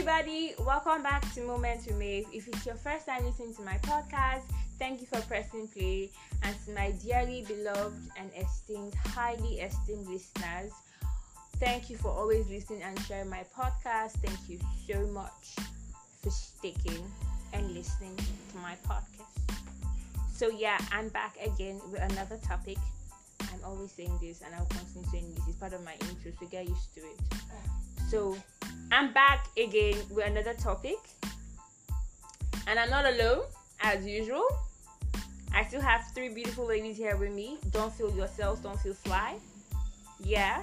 everybody, welcome back to Moment to Make. If it's your first time listening to my podcast, thank you for pressing play. And to my dearly beloved and esteemed, highly esteemed listeners, thank you for always listening and sharing my podcast. Thank you so much for sticking and listening to my podcast. So, yeah, I'm back again with another topic. I'm always saying this and I'll continue saying this. It's part of my intro, so get used to it. So, I'm back again with another topic. And I'm not alone, as usual. I still have three beautiful ladies here with me. Don't feel yourselves, don't feel fly. Yeah.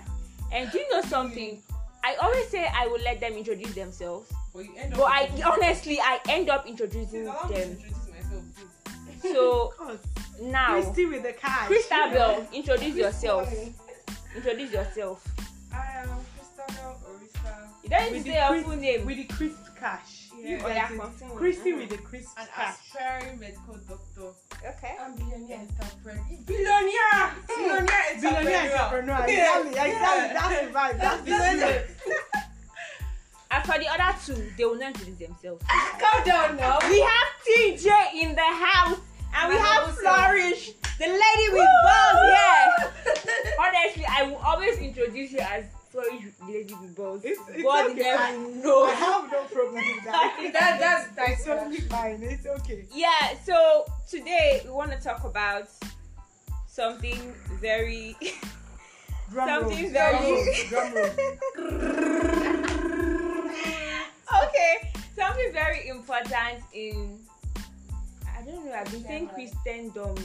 And do you know something? I always say I will let them introduce themselves. But you end up. But I honestly I end up introducing Please allow them. introduce myself, please. So Cause now Christy with the cash. Christabel, introduce yourself. Introduce yourself. You don't need With to the say your Chris- full name. With the crisp cash. Yeah. You Oh, yeah, it. Christy Mhm. with the crisp An cash. aspiring medical doctor. Okay. I'm billionaire entrepreneur. Billionaire! Billionaire Billionaire entrepreneur. Exactly. Exactly. That's the vibe. That's the Billionaire. As for the other two, they will not introduce themselves. Calm down now. We have TJ in the house, and we have humble Flourish, the lady with balls here. Honestly, I will always introduce you as Flourish, the lady with balls. It's, it's God okay. never I, knows. I have no problem with that. That- that's- that's it's totally fine. It's okay. Yeah, so today we want to talk about something very Drum Something roll. very- Drum roll. Drum roll. okay, something very important in I don't know, I've been saying Christendom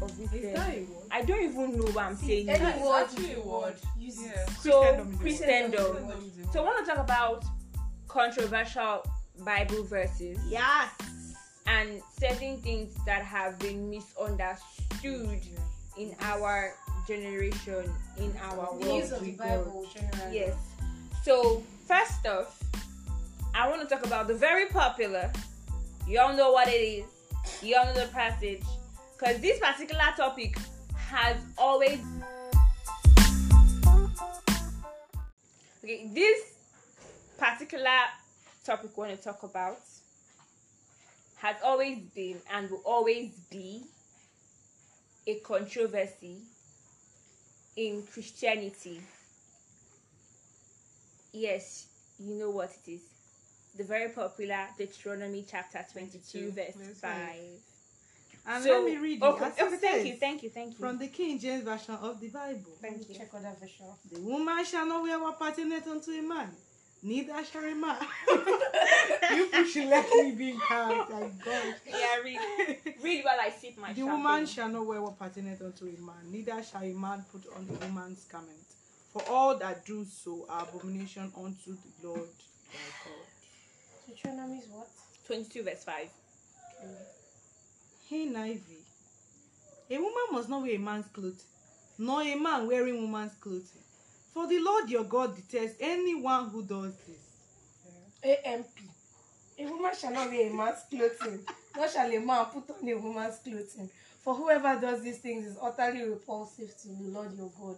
or Is that a word? I don't even know what I'm saying. Any now. word actually a word. Use it. Yeah. So Christendom is a word. Christendom. Christendom So I want to talk about controversial Bible verses Yes. and certain things that have been misunderstood in our generation, in our The use world. of the Bible generally. Yes. So first off, I want to talk about the very popular. You all know what it is. You all know the passage, because this particular topic has always. Okay, this particular topic we want to talk about has always been and will always be a controversy in Christianity. Yes, you know what it is. The very popular Deuteronomy chapter 22, 22, verse verse 5. Five. And so, let me read it. okay, it okay, thank you, thank you, thank you. From the King James Version of the Bible. thank you. Check other version. The woman shall not wear what pertaineth unto a man, neither shall a man. you people should let me be quiet. Thank God. Yeah, read, read while I sip my The champagne. woman shall not wear what pertaineth unto a man, neither shall a man put on the woman's garment. For all that do so are abomination unto the Lord thy God. Deuteronomy is what? 22, verse 5. NIV. A woman must not wear a man's clothing, nor a man wearing woman's clothing. For the Lord your God detests anyone who does this. AMP. A woman shall not wear a man's clothing, nor shall a man put on a woman's clothing. For whoever does these things is utterly repulsive to the Lord your God.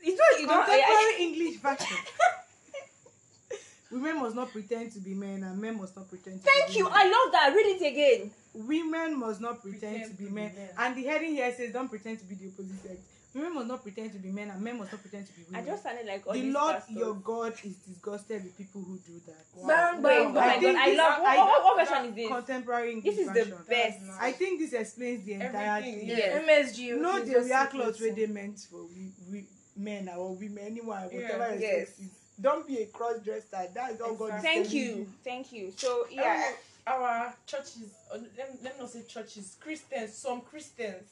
It's not, you don't, Contemporary English version. Women must not pretend to be men, and men must not pretend to Thank be you, women. I love that. Read it again. Women must not pretend, Pretend to be to be men. men. And the heading here says, don't pretend to be the opposite sex. Women must not pretend to be men, and men must not pretend to be I women. just sounded like all the these Lord pastors. your God is disgusted with people who do that. Bang, Wait, bang, oh my bang. god, I this- love. I- what, what, what version is this? Contemporary English This is the version. best. That's I think this explains the entire Everything, thing. yeah. Yes. MSG. No, wear say clothes where they meant for we, we men or women, anyone, Yeah, whatever your yes. sex is. Don't be a cross dresser. That is all God is Thank telling you, thank you. So yeah, Um, our churches, uh, let, let me not say churches, Christians, some Christians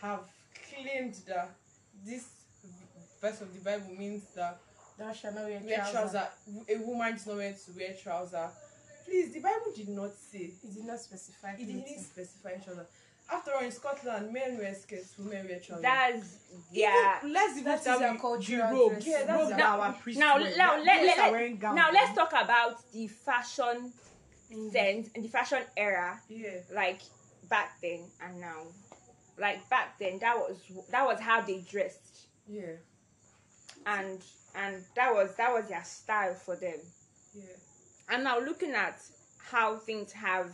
have claimed that this verse of the Bible means that Thou shalt not wear wear trouser. trouser, a woman is not meant to wear trouser. Please, the Bible did not say. It did not specify. It didn't specify trouser. After all, in Scotland, men wear skirts, women wear trousers. that's yeah. Even, let's even That is start our with cultural the robes. dress. Yeah, that's robes our- that our priests Now, wear. now, Those let, let, let gown, now let's talk about the fashion Mm. sense and the fashion era, yeah. like back then and now. Like back then, that was that was how they dressed, Yeah. and and that was that was their style for them. Yeah. and now looking at how things have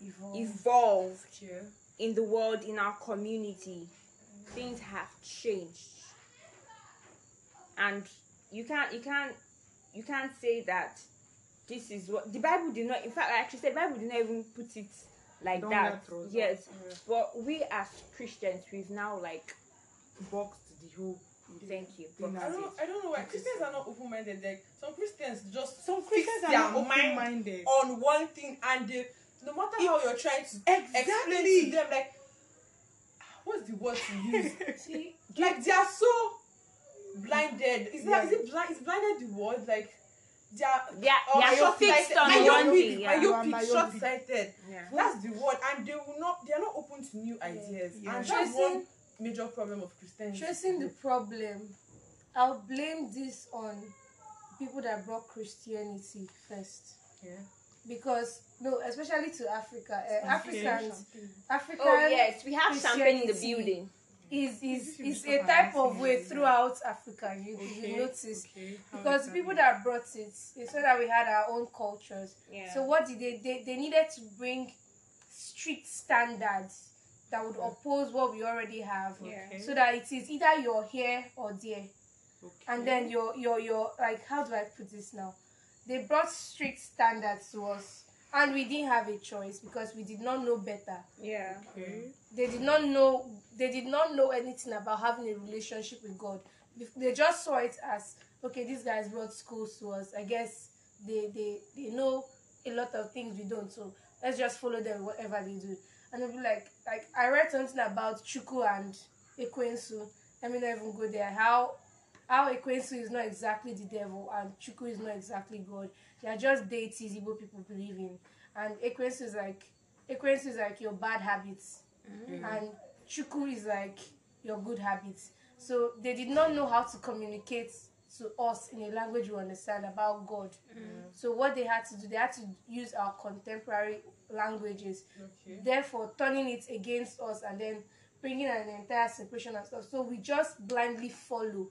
Evolve. evolved Yeah. In the world in our community things have changed. And you can't you can't you can't say that this is what the bible did not in fact i actually said bible did not even put it like Don't that. let through. yes. But we as christians we've now like boxed the whole thank you. I don't, it. I don't know why. Christians are not open minded. Like some Christians just some fix christians are their not open-minded. on one thing and they, no matter how you're trying to explain to them, like ah, what's the word to use? See, like they are so blinded. Is that is Yeah. it blind? Is blinded the word? Like they are. they are, or they are so short-sighted. fixed on Myopic, one thing yeah. myopic, Myopic. short-sighted. yeah That's the word, and they will not. They are not open to new ideas, Yeah. and that's one major problem of Christianity. tracing the problem, I'll blame this on people that brought Christianity first. Yeah. Because no, especially to Africa, uh, Africans, African oh yes we have champagne in the building is is is is a type of way throughout Africa. You Okay, you notice okay, because is people that? that brought it, it's so that we had our own cultures. yeah So what did they, they they needed to bring strict standards that would oppose what we already have. Yeah. Okay. So that it is either you're here or there. Okay. And then your your you're you're like how do I put this now? They brought strict standards to us and we didn't have a choice because we did not know better. yeah okay. Mm-hmm. They did not know they did not know anything about having a relationship with God. They just saw it as okay, these guys brought schools to us. I guess they they they know a lot of things we don't. So let's just follow them whatever they do. And they'll be like like I read something about Chuku and Ekwensu. Let me not even go there. How how Ekwensu is not exactly the devil and Chuku is not exactly God. They are just deities Igbo people believe in. And Ekwensu is like Ekwensu is like your bad habits mm-hmm. and Chuku is like your good habits. So they did not know how to communicate to us in a language we understand about God. Mm-hmm. So what they had to do, they had to use our contemporary languages, Okay. therefore turning it against us and then bringing an entire separation and stuff. So we just blindly follow.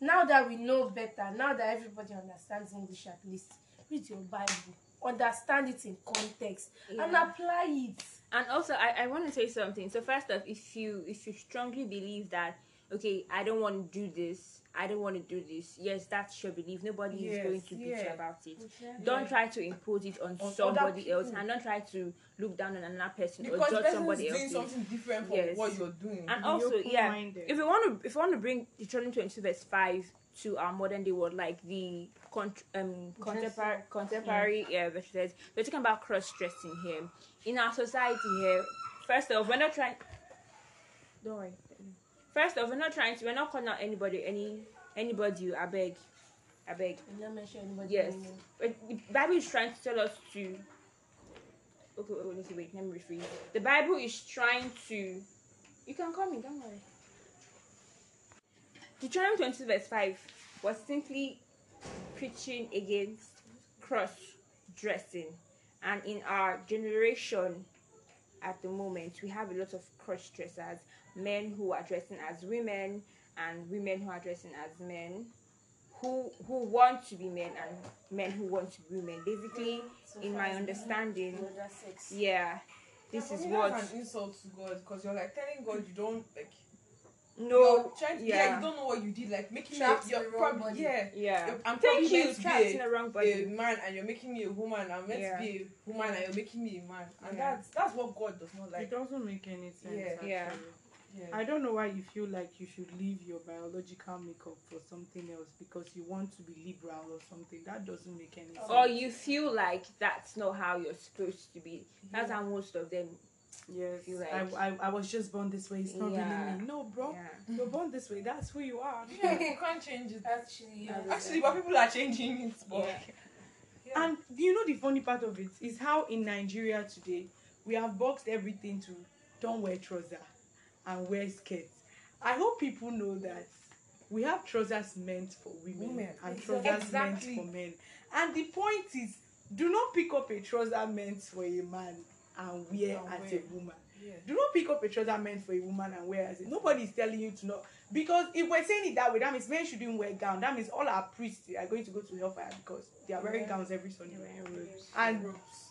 Now that we know better, now that everybody understands English at least, read your Bible, understand it in context, and apply it. and also I, I want to say something so first off if you if you strongly believe that okay i don't want to do this i don't want to do this yes that's your belief nobody is going to beat you about it Yeah. don't try to impose it on, On somebody else and don't try to look down on another person Because or the judge person is somebody doing else something different from Yes. what you're doing. and Be also yeah open-minded. if we want to if we want to bring Deuteronomy 22 verse 5 to our modern day world like the con- um, contemporary contemporary yeah. verses we're talking about cross dressing here in our society here first off we're not trying don't worry first off we're not trying to we're not calling out anybody any anybody i beg i beg. I'm not mention anybody yes. anymore. but the bible is trying to tell us to okay wait, wait, wait let me rephrase. The bible is trying to you can call me don't worry. Deuteronomy 22 verse 5 was simply preaching against cross dressing. And in our generation at the moment we have a lot of cross dressers men who are dressing as women and women who are dressing as men who who want to be men and men who want to be women basically So in my understanding the yeah this Yeah, is what that's an insult to God because you're like telling God you don't like no trying to, yeah. yeah you don't know what you did like making me Trapped in you're the wrong body. yeah yeah You're- I'm thank probably you meant to trapped be in the wrong a man and you're making me a woman. I'm meant Yeah. to be a woman and you're making me a man, and Yeah. that's that's what God does not like. it doesn't make any sense. Yeah. actually. Yeah. Yeah. I don't know why you feel like you should leave your biological makeup for something else because you want to be liberal or something. That doesn't make any sense. or you feel like that's not how you're supposed to be that's how most of them yes, feel I, like- I, I was just born this way. It's not Yeah. really me. No, bro. yeah You're born this way. That's who you are. yeah, you can't change it. Actually, yeah. Actually, but people are changing it. But Yeah. Yeah. And you know the funny part of it is how in Nigeria today we have boxed everything to don't wear trouser and wear skirts. I hope people know that we have trousers meant for women, Women. and trousers exactly. meant for men. And the point is, do not pick up a trouser meant for a man and wear And as wear. a woman. Yeah. Do not pick up a trouser meant for a woman and wear as it. Nobody is telling you to not. Because if we're saying it that way, that means men shouldn't wear gown. That means all our priests are going to go to hellfire because they are wearing Yeah. gowns every Sunday. robes. And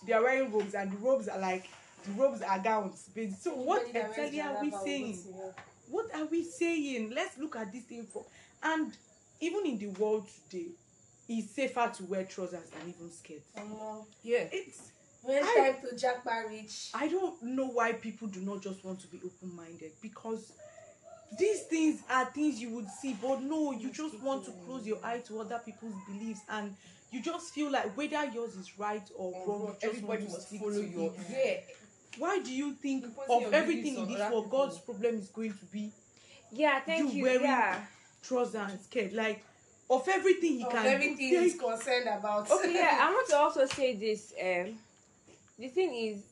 they are wearing robes, and the robes are like the robes are gowns. So what Anybody that wears exactly are we saying? go to hell. What are we saying? Let's look at this thing for and even in the world today, it's safer to wear trousers than even skirts. Omo, Yeah. It's when I- time to jack marriage. I don't know why people do not just want to be open minded because these things are things you would see, but no, you just want to close your eye to other people's beliefs and you just feel like whether yours is right or wrong, you just Everybody want to must stick follow to your. it. Yeah. Why do you think of everything in this world. God's problem is going to be Yeah, thank You you. wearing- yeah. trouser and skirt? Like of everything he Of can everything do, he's concerned about. Okay, yeah, I want to also say this. Um, the thing is,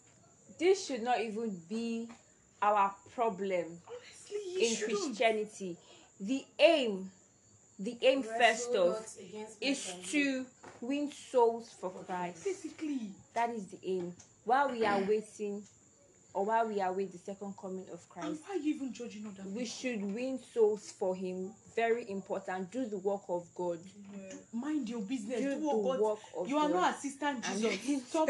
this should not even be our problem honestly, in shouldn't. Christianity. The aim, the aim first off, not is flesh and blood. to win souls for Christ. Basically, That is the aim. While we are waiting, or while we await the second coming of and Christ, why are you even judging other we should win souls for Him. Very important. Do the work of God. Yeah. Mind your business. Do Do the God. work of You are God. not assistant and Jesus. Stop.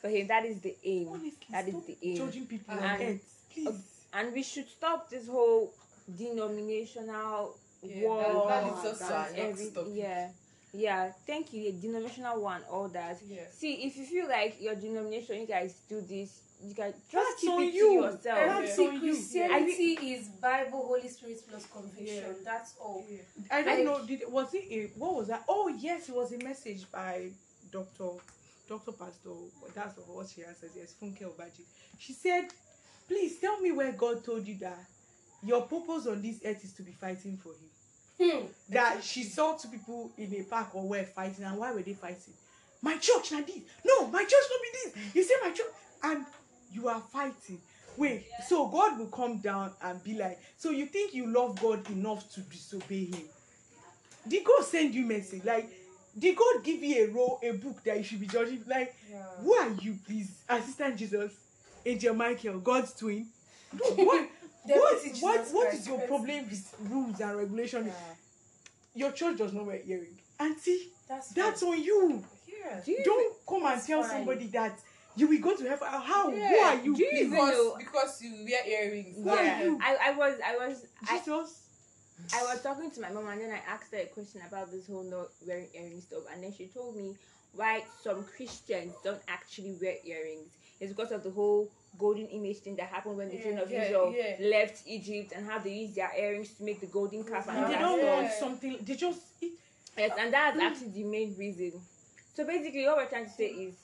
for Him. That is the aim. Honestly, That is the aim. judging people And- earth. Uh, please. and we should stop this whole denominational Yeah, war that- that is just an every- yeah yeah thank you yeah, denominational one all that Yeah. see if you feel like your denomination you guys do this you guys just That's keep it you. to yourself That's See, on you. Christianity is Bible, Holy Spirit plus conviction. Yeah. That's all. Yeah. I don't Like- know. Did was it a what was that? Oh yes, it was a message by Doctor Doctor Pastor. That's what she answers. Yes, Funke Obaji. She said, "Please tell me where God told you that your purpose on this earth is to be fighting for Him. Hmm. That she saw two people in a park or were fighting, and why were they fighting? My church, na this. No, my church not be this. You say my church, and you are fighting." Wait, so God will come down and be like, so you think you love God enough to disobey Him? Did God send you message? Like, did God give you a role, a book that you should be judging? Like, Yeah. who are you, please? Assistant Jesus, Angel Michael, God's twin. No, what, what, what, what Christ, your problem with rules and regulations? Yeah. Your church does not wear earring. Auntie, That's that's on you. Yeah. do you Don't come and tell fine. somebody that you will go to heaven. How? Who are you, do you please? even Because, know- because you wear earrings. Who are yeah you? I, I was i was I, I was talking to my mom and then I asked her a question about this whole not wearing earrings stuff and then she told me why some Christians don't actually wear earrings. It's because of the whole golden image thing that happened when the children of Yeah, Israel yeah. left Egypt and how they used their earrings to make the golden calf and And they don't stuff. want something. They just. It, Yes, and that's actually the main reason. So basically, what we're trying to say is,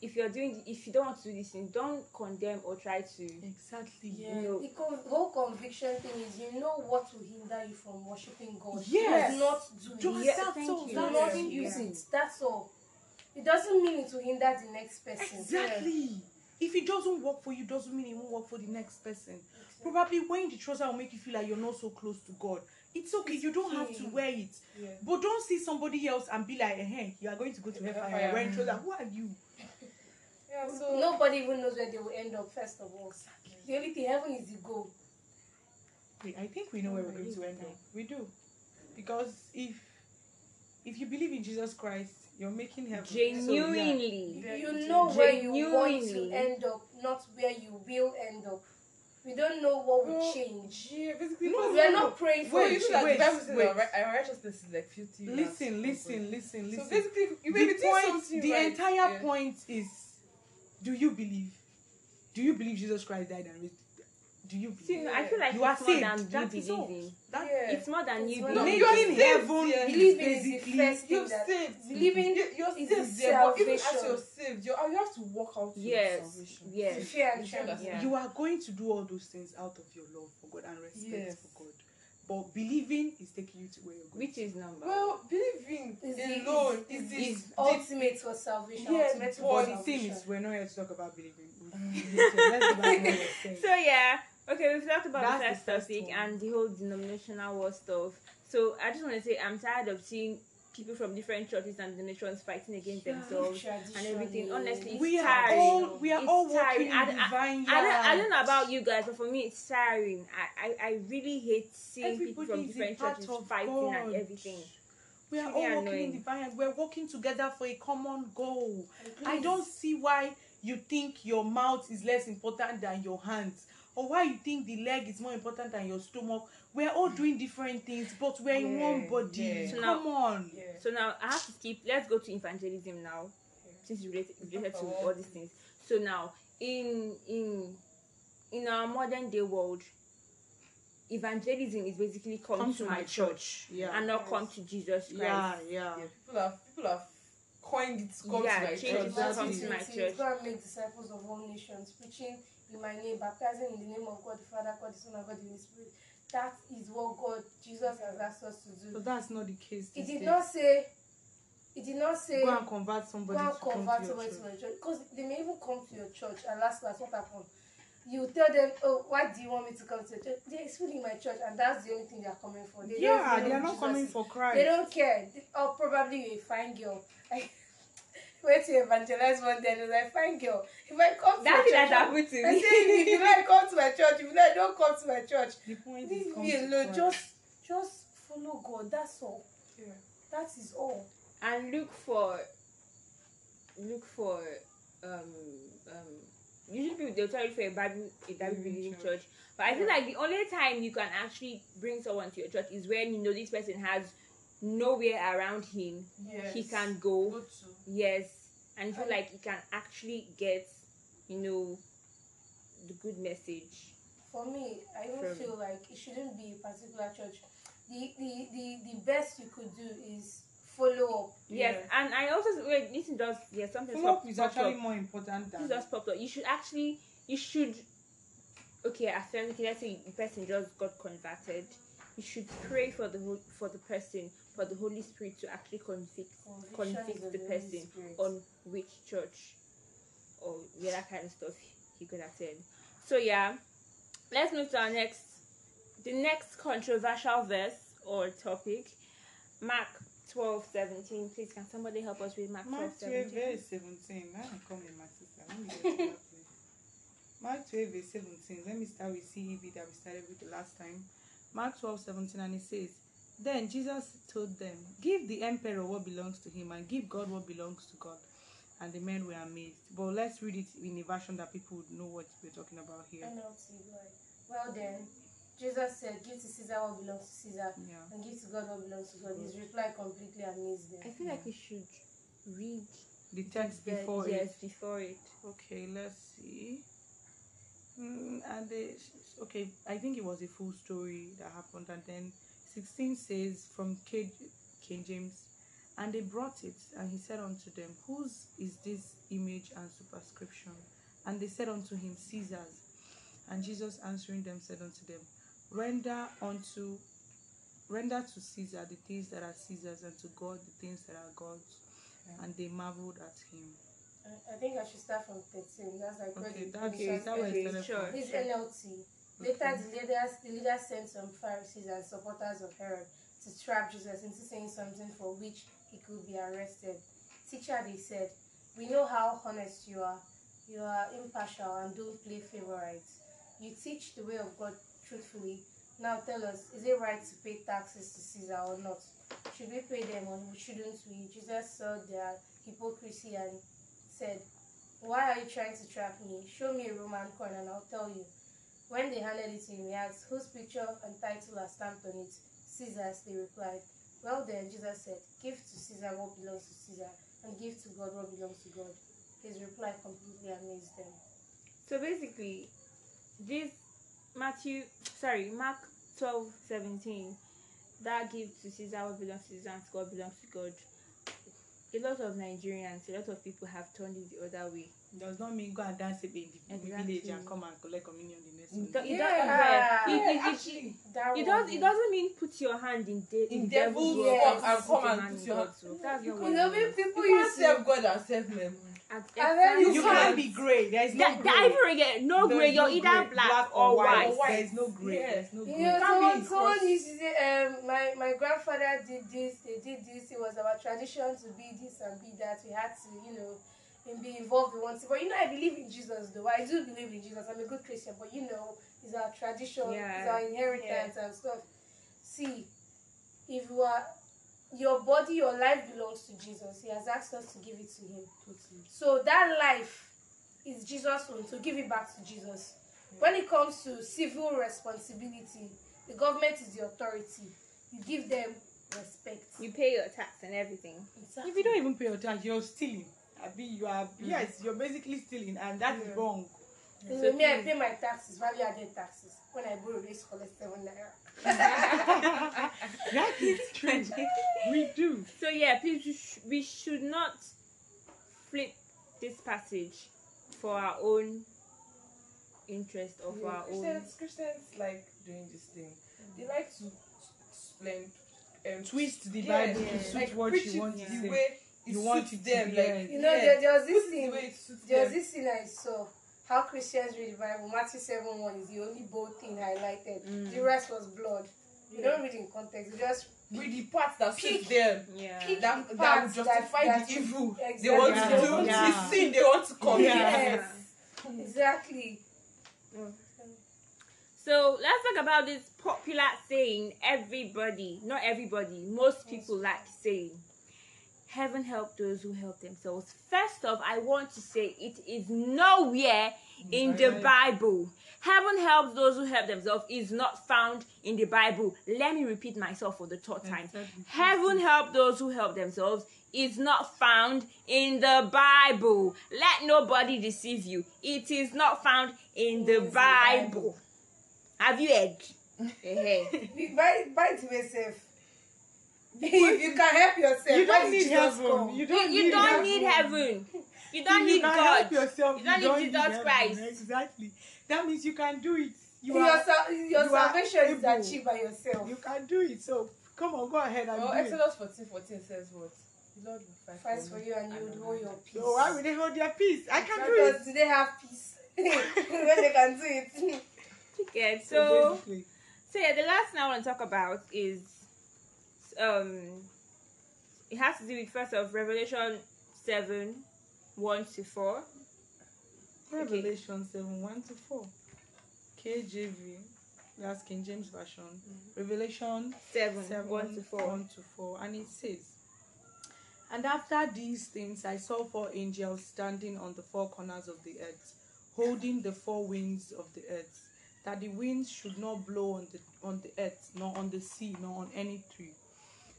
if you're doing, if you don't want to do this thing, don't condemn or try to. exactly. Yeah, No. the con- whole conviction thing is you know what will hinder you from worshiping God. Yes. Do not do Just it. Yeah, that's thank all. you. Do not Yeah. use Yeah. it. That's all. It doesn't mean it will hinder the next person. Exactly. If it doesn't work for you, doesn't mean it won't work for the next person. Probably wearing the trouser will make you feel like you're not so close to God. It's okay. It's You don't have to okay. wear it. Yeah. But don't see somebody else and be like, hey, you are going to go to hellfire. Hellfire. Wearing trouser. Who are you? Yeah. So. Nobody even knows where they will end up. First of all, the only thing heaven is the goal. Wait, I think we know where we're going to end up. We do. Because if if you believe in Jesus Christ, you're making heaven. So, yeah. Genuinely. You it's know where you want to genuinely. end up, not where you will end up. We don't know what will Well, change. Yeah, basically. No, because- We are not praying for Well, Wait, change. know that wait, the wait. our, righteousness is like filthy. rags Listen, listen, listen, listen. So basically, you may the be doing point, something the right. entire yeah. point is, do you believe? Do you believe Jesus Christ died and raised? Do you See, believe? no, I feel like You are it's more saved. than you That is all. believing. That, Yeah. It's more than It's you more believing. Making you are saved, heaven yeah. Believing is the basically first thing You're saved. believing You- You're is saved, the but even as you're saved, you you have to walk out your Yes, salvation. yes. fear and You trembling. Yeah. you are going to do all those things out of your love for God and respect Yes. for God. But believing is taking you to where you're going. Which is number. Well, believing Is alone is- is, is is, the ultimate for salvation. Yeah, ultimate but for But the thing is, we're not here to talk about believing. Let's go back to what we're saying. So yeah, okay, we've talked about the That's first the first topic one. and the whole denominational war stuff. So I just want to say I'm tired of seeing people from different churches and denominations fighting against Yeah. themselves and everything. Honestly, it's we are all we are It's all tiring. working I, in I- divine I don't, I don't know about you guys, but for me, it's tiring. I, I, I really hate seeing people from Everybody is a different churches of fighting and everything. We are It's all really working in annoying. divine yards. We're working together for a common goal. I don't see why you think your mouth is less important than your hands, or why you think the leg is more important than your stomach. We're all mm. doing different things, but we're in one body. yeah. So now- Come on. Yeah. So now I have to skip. Let's go to evangelism now, since it's related, related to all these things. So now, in in in our modern day world, evangelism is basically come, Come to, my church, Yeah. and not come to Jesus Christ. yeah, yeah. Yeah, people have people have coined it come Yeah, to my change church. it That's come to my church. Go and make disciples of all nations, preaching in my name, baptizing in the name of God the Father, God the Son, and God the Holy Spirit. That is what God, Jesus has asked us to do. that's not the case. It did days. not say, it did not say, go and convert somebody go and convert somebody to my church. Because they may even come to your church, and last class, what happened? You tell them, oh, why do you want me to come to church? They're in my church, and that's the only thing they're coming for. They Yeah, they are not Jesus coming is- for Christ. They don't care. Or probably you're a fine girl. Went to evangelize one day and was like, fine girl. If I come to That your thing church, that happened to I me. say, if you like, come to my church. If you like, don't come to my church. The point is Leave come me to alone. Christ. Just, just follow God. That's all. Yeah. That is all. and look for look for um um usually people they'll tell you for a bible a bible Believing believing church. church but i feel like the only time you can actually bring someone to your church is when you know this person has nowhere around him Yes. he can go Go to. yes and feel And- like he can actually get you know the good message For me, I even From- feel like it shouldn't be a particular church. The, the, the, the best you could do is follow up. yes and i also wait this is just yes something Follow up is actually up. more important than just popped up. You should actually, you should, okay, after okay, let's say the person just got converted, you should pray for the for the person, for the Holy Spirit to actually convict, convict the the person Spirit. on which church or yeah, that kind of stuff he could attend. So yeah, let's move to our next, the next controversial verse or topic, Mark. 12 17 please can somebody help us with mark 12 Mark 12 17 verse 17. Now I come in, my sister. Let me get to that. Mark 12 verse 17. Let me start with CEV that we started with the last time. Mark 12 17 and it says, Then Jesus told them, Give the emperor what belongs to him and give God what belongs to God. And the men were amazed. But let's read it in a version that people would know what we're talking about here. NLT, like, well then, Jesus said, Give to Caesar what belongs to Caesar, Yeah. and give to God what belongs to God. His reply completely amazed them. I feel like we should read The text the- before yes, it. before it. Okay, let's see. Mm, and they, okay, I think it was a full story that happened, and then 16 says from K, King James, and they brought it, and he said unto them, Whose is this image and superscription? And they said unto him, Caesar's. And Jesus answering them said unto them, Render unto render to Caesar the things that are Caesar's, and to God the things that are God's. And they marveled at him. I, I think I should start from 13. That's like where Okay, the that's Okay, is that where okay, it's sure. This Sure. NLT. Later, the leaders, the leaders sent some Pharisees and supporters of Herod to trap Jesus into saying something for which he could be arrested. Teacher, they said, we know how honest you are. You are impartial and don't play favorites. You teach the way of God truthfully. Now tell us, is it right to pay taxes to Caesar or not? Should we pay them or shouldn't we? Jesus saw their hypocrisy and said, Why are you trying to trap me? Show me a Roman coin and I'll tell you. When they handed it to him, he asked, Whose picture and title are stamped on it? Caesar's, they replied. Well then, Jesus said, Give to Caesar what belongs to Caesar, and give to God what belongs to God. His reply completely amazed them. So basically, this Matthew, sorry, Mark 12 17, that give to Caesar what belongs to Caesar and to God belongs to God. A lot of Nigerians, a lot of people have turned it the other way. does not mean go and dance a bit in the Exactly. village and come and collect communion the next It, Sunday. it, Yeah. does, it, Yeah, it, it, actually. That it, does, it doesn't mean put your hand in, de- In devil's devil's work work and come and hand put in your God's work. That's You not what You know, it means. people You to serve God and serve men. And And You You can't can't- be grey. There is no the, grey. the ivory get no There's gray. You're no either grey, black, or white. white. There is no grey. Yeah. There's no You know, can't be someone, in someone used to say, um, my, my grandfather grandfather did this, they did this. It was our tradition to be this and be that. We had to, you know, and be involved in one thing. But you know, I believe in Jesus, though. I do believe in Jesus. I'm a good Christian, but you know, it's our tradition, Yeah. it's our inheritance and stuff. See, if you are your body, your life belongs to Jesus. He has asked us to give it to Him. Totally. So that life is Jesus' own, so give it back to Jesus. When it comes to civil responsibility, the government is the authority. You give them respect. You pay your tax and everything. If you don't even pay your tax, you're stealing. Abi, you are yes, you're basically stealing, and that is Yeah. wrong. So So me, I pay my taxes, value added taxes. When I borrow, they collect seven naira. that is true. we do. So yeah, please we, should not flip this passage for our own interest or for Yeah, our own. Christians, Christians like doing this thing. They like to like um, Twist the yeah, Bible yeah, to suit like what you want the to say. way You want it to them. like. You know, yeah, there, there was this thing. the way it suits There was this thing I saw. How Christians read the Bible. Matthew 7 1 is the only bold thing highlighted. Mm. The rest was blood. You don't read in context. You just Read the parts that Pick- suit them. Yeah. pick That, the that will parts justify that- the evil Exactly. they want Yeah. to do, Yeah. the sin they want to commit. Yeah. Yes. Exactly. So let's talk about this popular saying everybody, not everybody, most people like saying. Heaven help those who help themselves. First off, I want to say it is nowhere in the Bible. Heaven helps those who help themselves is not found in the Bible. Let me repeat myself for the third time. Heaven help those who help themselves is not found in the Bible. Let nobody deceive you. It is not found in the Bible. Have you heard? Eh-heh. You buy, buy it yourself. if you can help yourself, You don't need Jesus heaven. come? You you don't you need don't heaven. need heaven. You don't need you can God. help yourself. You don't need Jesus heaven. Christ. Exactly. That means you can do it. You your are. sal- your you are salvation is achieved by yourself. You can do it. So come on, go ahead and Well, do it. Exodus 14 14 says what? The Lord will fight, Fight for for you and you will hold your peace. So why would they hold their peace? I can do it. Do they have peace? when they can do it. Okay, So so so yeah, the last thing I want to talk about is um it has to do with first of Revelation seven one to four. Revelation 7 1 to 4. KJV, that's King James Version. Revelation Seven, 7 one to four. 1 to 4. And it says, And after these things, I saw four angels standing on the four corners of the earth, holding the four winds of the earth, that the winds should not blow on the on the earth, nor on the sea, nor on any tree.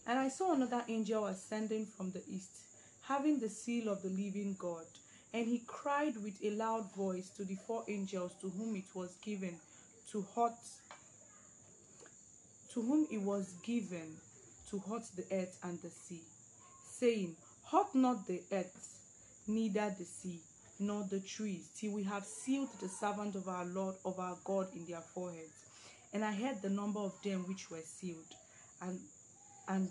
And I saw another angel ascending from the east, having the seal of the living God. And he cried with a loud voice to the four angels to whom it was given to hurt to whom it was given to hurt the earth and the sea, saying, Hurt not the earth, neither the sea, nor the trees, till we have sealed the servant of our Lord of our God in their foreheads. And I heard the number of them which were sealed, and and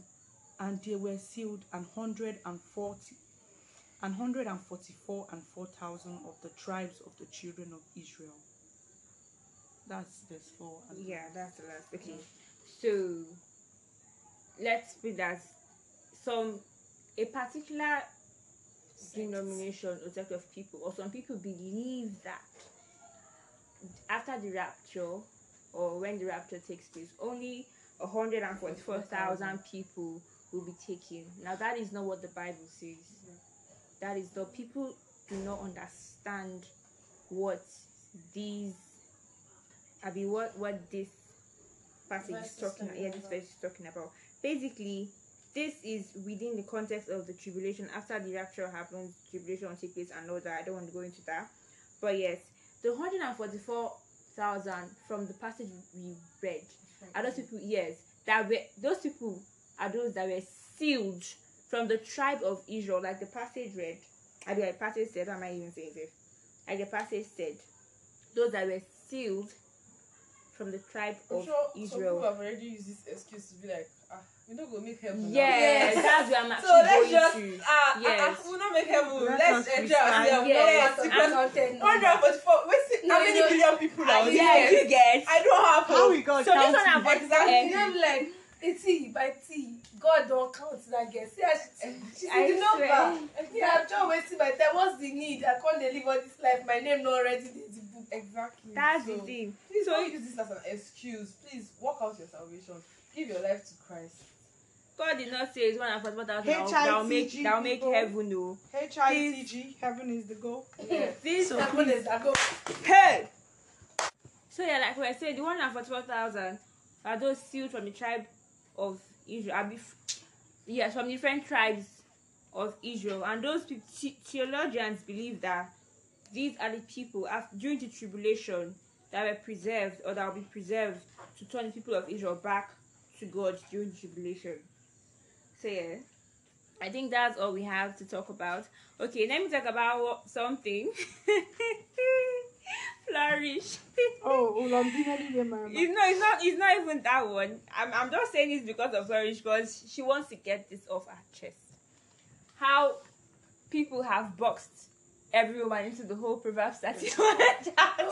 and they were sealed an hundred and forty, an hundred and forty-four and four thousand of the tribes of the children of Israel. That's verse four. Yeah, that's the last. Okay, so let's be that some a particular denomination or sect of people, or some people believe that after the rapture or when the rapture takes place, only 144,000 people will be taken. Now, that is not what the Bible says. That is the people do not understand what these, I mean, what, what this passage is talking talking yeah, this about. verse is talking about. Basically, this is within the context of the tribulation. After the rapture happens, tribulation will take place and all that. I don't want to go into that. But yes, the 144,000 from the passage we read are those people, yes, that were those people are those that were sealed from the tribe of Israel, like the passage read. I mean, the passage said, am I even saying this? Like the passage said, those that were sealed from the tribe I'm of sure some people have already used this excuse to be like, we don't go make heaven. now." Yes, Yes. that's where I'm actually So let's going just to. ah, ah, Yes. ah, we'll not make heaven. Let Let's us enjoy ourselves. Yes. No, I'm because content. 144. Wait, see, No, how many no. billion people are there? you get. I don't have How we got So this one? I'm Exactly. You know, like Eti by T. God don't count that girl. See how she see the swear. number. Yeah, I'm just wasting my time. What's the need? I can't deliver this life. My name not already in the book. Exactly. That's so, the thing. Please So- don't use this as an excuse. Please work out your salvation. Give your life to Christ. God did not say it's one and forty-four thousand that will make that will make heaven no. H-I-T-G, heaven is the goal. This So please, I go. hey. So yeah, like we were saying, the one and forty-four thousand are those sealed from the tribe of Israel. Uh, Abi, yes, from different tribes of Israel, and those theologians believe that these are the people after, during the tribulation that were preserved or that will be preserved to turn the people of Israel back to God during tribulation. So yeah. I think that's all we have to talk about. Okay, let me talk about something. Flourish. Oh. It's not. It's not. It's not even that one. I'm. I'm just saying this because of Flourish because she wants to get this off her chest. How people have boxed every woman into the whole Proverbs thirty-one chapter.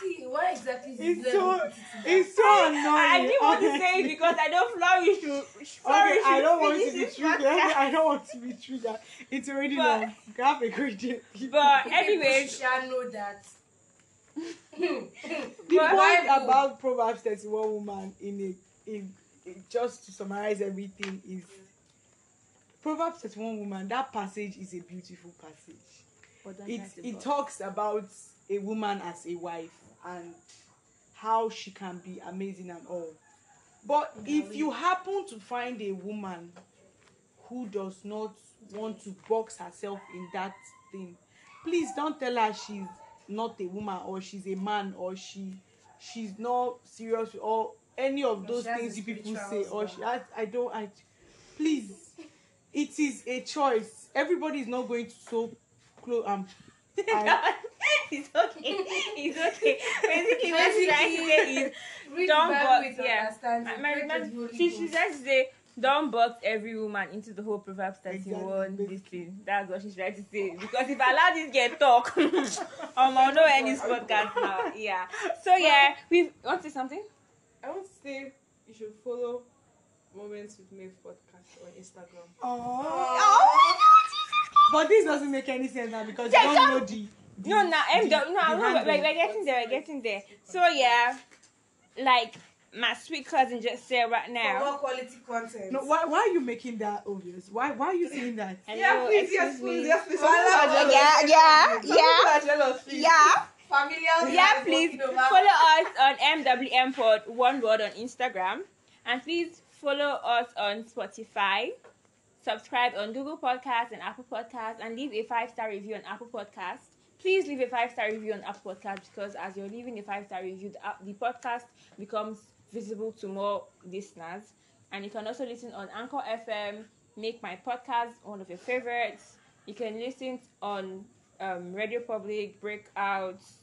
See, why exactly is It's so, level put it in that? it's so annoying. I didn't want to say it because I know Flourish should. Okay, I don't want to be triggered. I don't want to be triggered. It's already But- long. Have a great day. But anyway, shall know that. the point about Proverbs 31 woman in a, in, in just to summarize everything is Proverbs 31 woman, that passage is a beautiful passage. It, it talks about a woman as a wife and how she can be amazing and all. But if you happen to find a woman who does not want to box herself in that thing, please don't tell her she's not a woman or she's a man or she she's not serious or any of those things you people say or she. I, I don't I please it is a choice everybody is not going to so close um I- it's okay. It's okay. Basically, what she's trying to say is Read Don't the box, yeah. understanding. My, my, Pray to my, the Holy she, she Ghost. tries to say, don't box every woman into the whole Proverbs 31 Exactly. this thing. That's what she's trying to say. Because if I allow this girl talk, um, I'll know any podcast now. Yeah. So, yeah, we want to say something? I want to say you should follow Moments with Maeve podcast on Instagram. oh. But this doesn't make any sense now because you Yeah, don't know the, the No, no, I'm the- done. No, the no, we're, handle. we're getting there. We're getting there. So, yeah, like my sweet cousin just said right For now. more quality content. no why, why are you making that obvious why why are you saying that Hello, excuse me. please. Well, yeah, yeah, yeah. jealous, please. Yeah. Familiar. yeah please follow us on mwm pod one word on instagram and please follow us on spotify subscribe on google podcast and apple podcast and leave a five star review on apple podcast please leave a five star review on apple podcast because as you're leaving a five star review the, app- the podcast becomes visible to more listeners. And you can also listen on anchor fm make my podcast one of your favorites. You can listen on um, radio public breakouts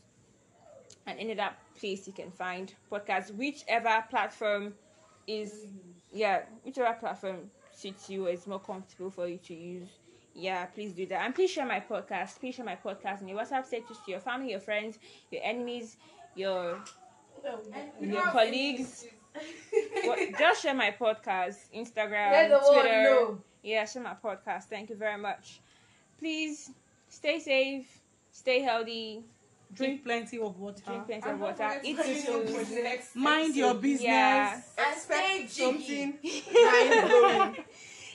and any other place you can find podcasts, whichever platform is yeah, whichever platform suits you or is more comfortable for you to use. Yeah, please do that. And please share my podcast. Please share my podcast in your WhatsApp status to your family, your friends, your enemies, your your colleagues. just share my podcast, Instagram, Twitter. Yeah, share my podcast. Thank you very much. Please stay safe, stay healthy, drink plenty of water drink plenty of water, eat to tune in for food. mind your business Yeah. And stay Expect jiggy. something mind blowing.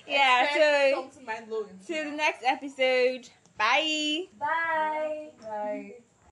Yeah, Expect so something mind blowing. till the next episode. Bye. Bye. Bye.